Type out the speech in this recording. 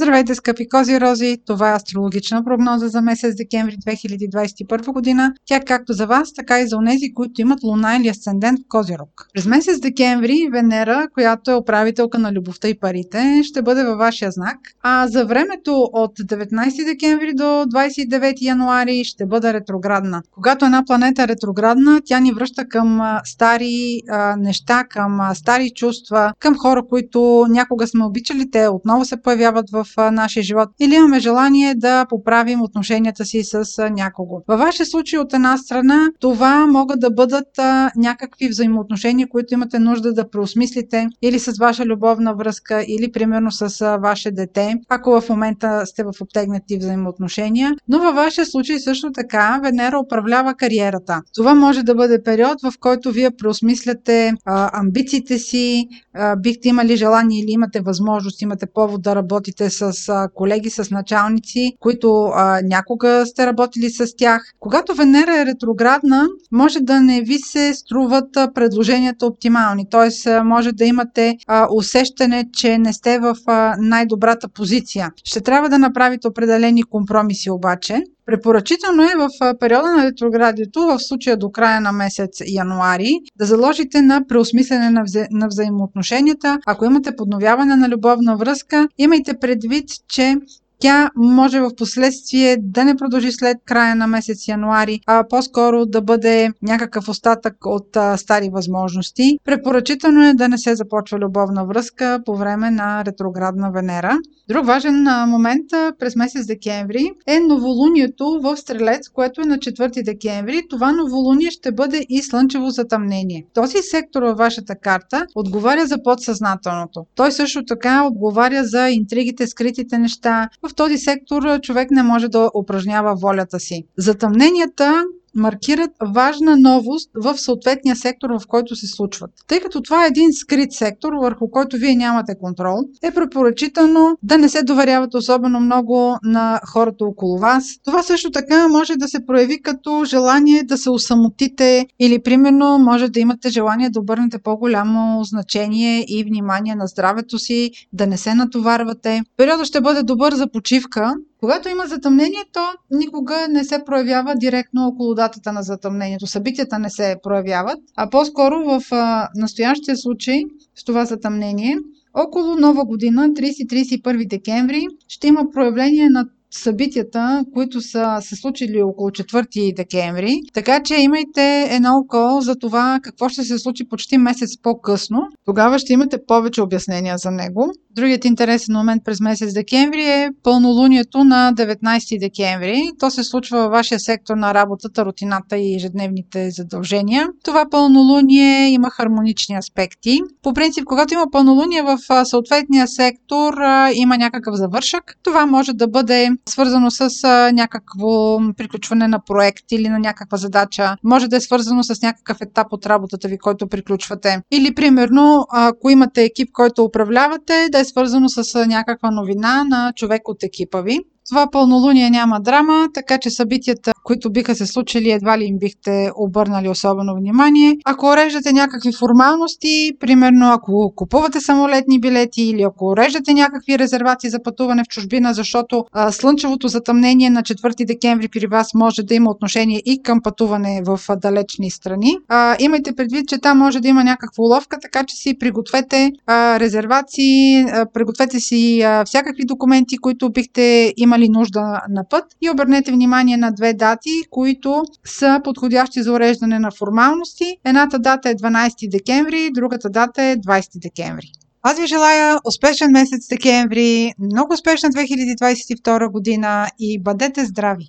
Здравейте, скъпи кози рози! Това е астрологична прогноза за месец декември 2021 година. Тя както за вас, така и за онези, които имат луна или асцендент в Козирог. През месец декември Венера, която е управителка на любовта и парите, ще бъде във вашия знак, а за времето от 19 декември до 29 януари ще бъде ретроградна. Когато една планета е ретроградна, тя ни връща към стари а, неща, към а, стари чувства, към хора, които някога сме обичали, те отново се появяват в нашия живот или имаме желание да поправим отношенията си с някого. Във вашия случай от една страна това могат да бъдат някакви взаимоотношения, които имате нужда да преосмислите или с ваша любовна връзка или примерно с ваше дете, ако в момента сте в обтегнати взаимоотношения. Но във вашия случай също така Венера управлява кариерата. Това може да бъде период, в който вие преосмисляте а, амбициите си, а, бихте имали желание или имате възможност, имате повод да работите с а, колеги, с началници, които а, някога сте работили с тях. Когато Венера е ретроградна, може да не ви се струват предложенията оптимални, т.е. може да имате а, усещане, че не сте в а, най-добрата позиция. Ще трябва да направите определени компромиси обаче. Препоръчително е в периода на ретроградието, в случая до края на месец януари, да заложите на преосмислене на, вза... на взаимоотношенията. Ако имате подновяване на любовна връзка, имайте предвид, че тя може в последствие да не продължи след края на месец януари, а по-скоро да бъде някакъв остатък от а, стари възможности. Препоръчително е да не се започва любовна връзка по време на ретроградна Венера. Друг важен момент през месец декември е новолунието в Стрелец, което е на 4 декември. Това новолуние ще бъде и слънчево затъмнение. Този сектор във вашата карта отговаря за подсъзнателното. Той също така отговаря за интригите, скритите неща. В този сектор човек не може да упражнява волята си. Затъмненията маркират важна новост в съответния сектор, в който се случват. Тъй като това е един скрит сектор, върху който вие нямате контрол, е препоръчително да не се доверявате особено много на хората около вас. Това също така може да се прояви като желание да се усамотите или примерно може да имате желание да обърнете по-голямо значение и внимание на здравето си, да не се натоварвате. Периодът ще бъде добър за почивка, когато има затъмнение, то никога не се проявява директно около датата на затъмнението. Събитията не се проявяват, а по-скоро в настоящия случай с това затъмнение, около Нова година, 30-31 декември, ще има проявление на събитията, които са се случили около 4 декември. Така че имайте едно око за това какво ще се случи почти месец по-късно. Тогава ще имате повече обяснения за него. Другият интересен момент през месец декември е пълнолунието на 19 декември. То се случва във вашия сектор на работата, рутината и ежедневните задължения. Това пълнолуние има хармонични аспекти. По принцип, когато има пълнолуние в съответния сектор, има някакъв завършък. Това може да бъде свързано с някакво приключване на проект или на някаква задача. Може да е свързано с някакъв етап от работата ви, който приключвате. Или, примерно, ако имате екип, който управлявате, да е свързано с някаква новина на човек от екипа ви. Това пълнолуние няма драма, така че събитията, които биха се случили, едва ли им бихте обърнали особено внимание. Ако уреждате някакви формалности, примерно ако купувате самолетни билети или ако уреждате някакви резервации за пътуване в чужбина, защото а, слънчевото затъмнение на 4 декември при вас може да има отношение и към пътуване в а, далечни страни, а, имайте предвид, че там може да има някаква уловка, така че си пригответе а, резервации, а, пригответе си а, всякакви документи, които бихте имали имали нужда на път и обърнете внимание на две дати, които са подходящи за уреждане на формалности. Едната дата е 12 декември, другата дата е 20 декември. Аз ви желая успешен месец декември, много успешна 2022 година и бъдете здрави!